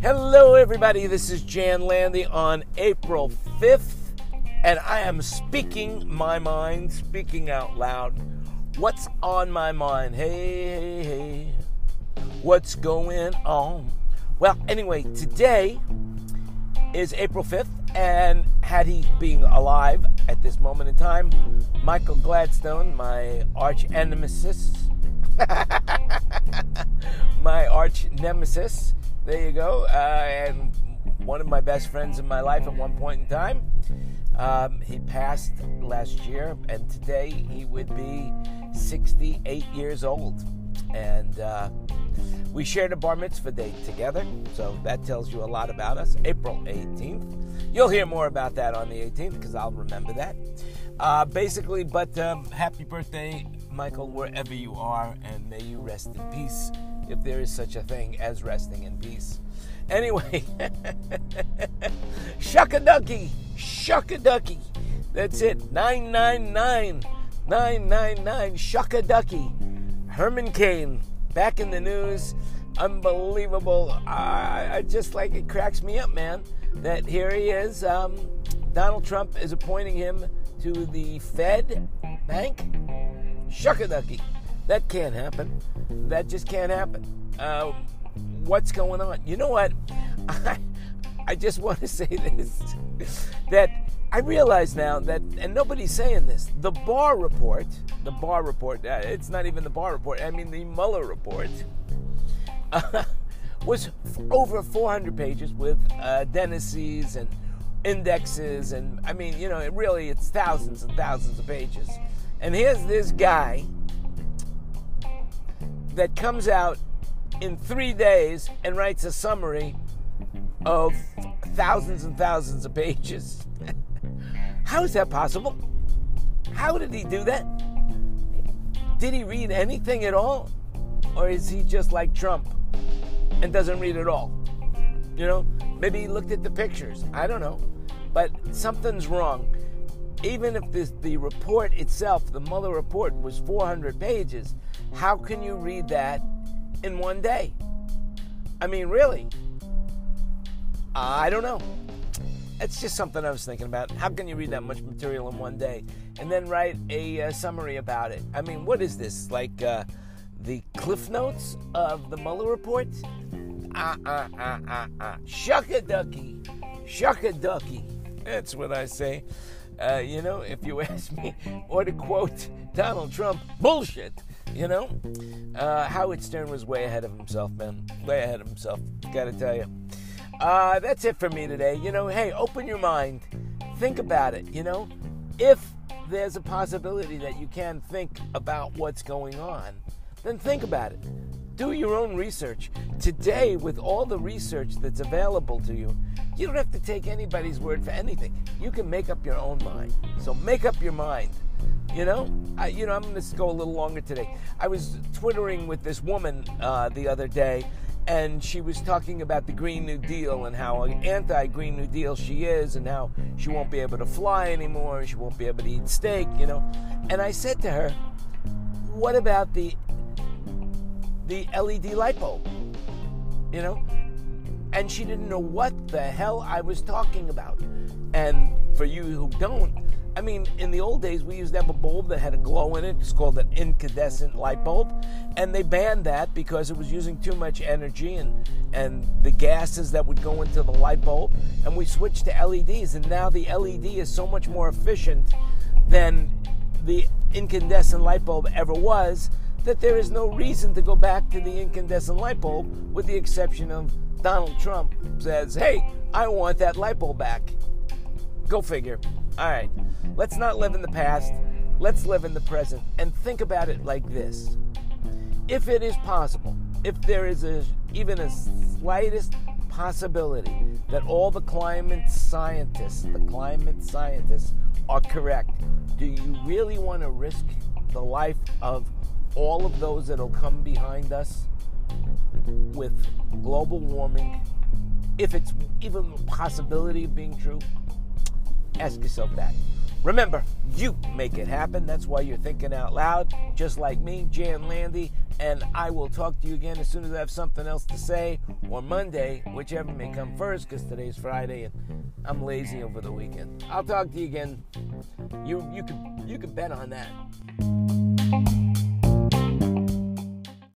Hello, everybody. This is Jan Landy on April 5th, and I am speaking my mind, speaking out loud. What's on my mind? Hey, hey, hey. What's going on? Well, anyway, today is April 5th, and had he been alive at this moment in time, Michael Gladstone, my arch nemesis, my arch nemesis, there you go. Uh, and one of my best friends in my life at one point in time. Um, he passed last year, and today he would be 68 years old. And uh, we shared a bar mitzvah date together, so that tells you a lot about us. April 18th. You'll hear more about that on the 18th because I'll remember that. Uh, basically, but um, happy birthday, Michael, wherever you are, and may you rest in peace if there is such a thing as resting in peace. Anyway, shuck a ducky, shuck a ducky. That's it. 999, 999, shuck a ducky. Herman Cain, back in the news. Unbelievable. I, just like it cracks me up, man, that here he is. Um, Donald Trump is appointing him to the Fed Bank. Shuck a ducky. That can't happen. That just can't happen. Uh, what's going on? You know what? I, I just want to say this that I realize now that, and nobody's saying this, the Barr report, the Barr report, uh, it's not even the Barr report, I mean the Mueller report, uh, was over 400 pages with uh, and indexes, and I mean, you know, it really, it's thousands and thousands of pages. And here's this guy that comes out in three days and writes a summary of thousands and thousands of pages. How is that possible? How did he do that? Did he read anything at all? Or is he just like Trump and doesn't read at all? You know, maybe he looked at the pictures. I don't know. But something's wrong. Even if this, the report itself, the Mueller report, was 400 pages, how can you read that in one day? I mean, really? I don't know. It's just something I was thinking about. How can you read that much material in one day and then write a uh, summary about it? I mean, what is this? Like uh, the cliff notes of the Mueller report? Ah, ah, ah, ah, ah. Shuck a ducky. Shuck a ducky. That's what I say. Uh, you know, if you ask me, or to quote Donald Trump, bullshit. You know, uh, Howard Stern was way ahead of himself, man. Way ahead of himself. Gotta tell you. Uh, that's it for me today. You know, hey, open your mind. Think about it. You know, if there's a possibility that you can think about what's going on, then think about it. Do your own research. Today, with all the research that's available to you, you don't have to take anybody's word for anything. You can make up your own mind. So make up your mind. You know, I, you know, I'm going to go a little longer today. I was twittering with this woman uh, the other day, and she was talking about the Green New Deal and how anti-Green New Deal she is, and how she won't be able to fly anymore, she won't be able to eat steak. You know, and I said to her, "What about the the LED light bulb?" You know, and she didn't know what the hell I was talking about. And for you who don't, I mean, in the old days, we used to have a bulb that had a glow in it. It's called an incandescent light bulb. And they banned that because it was using too much energy and, and the gases that would go into the light bulb. And we switched to LEDs. And now the LED is so much more efficient than the incandescent light bulb ever was that there is no reason to go back to the incandescent light bulb with the exception of Donald Trump says, hey, I want that light bulb back. Go figure. All right, let's not live in the past. Let's live in the present and think about it like this. If it is possible, if there is a, even a slightest possibility that all the climate scientists, the climate scientists are correct, do you really want to risk the life of all of those that'll come behind us with global warming, if it's even a possibility of being true? Ask yourself that. Remember, you make it happen. That's why you're thinking out loud, just like me, Jan Landy. And I will talk to you again as soon as I have something else to say, or Monday, whichever may come first, because today's Friday and I'm lazy over the weekend. I'll talk to you again. You you can you can bet on that.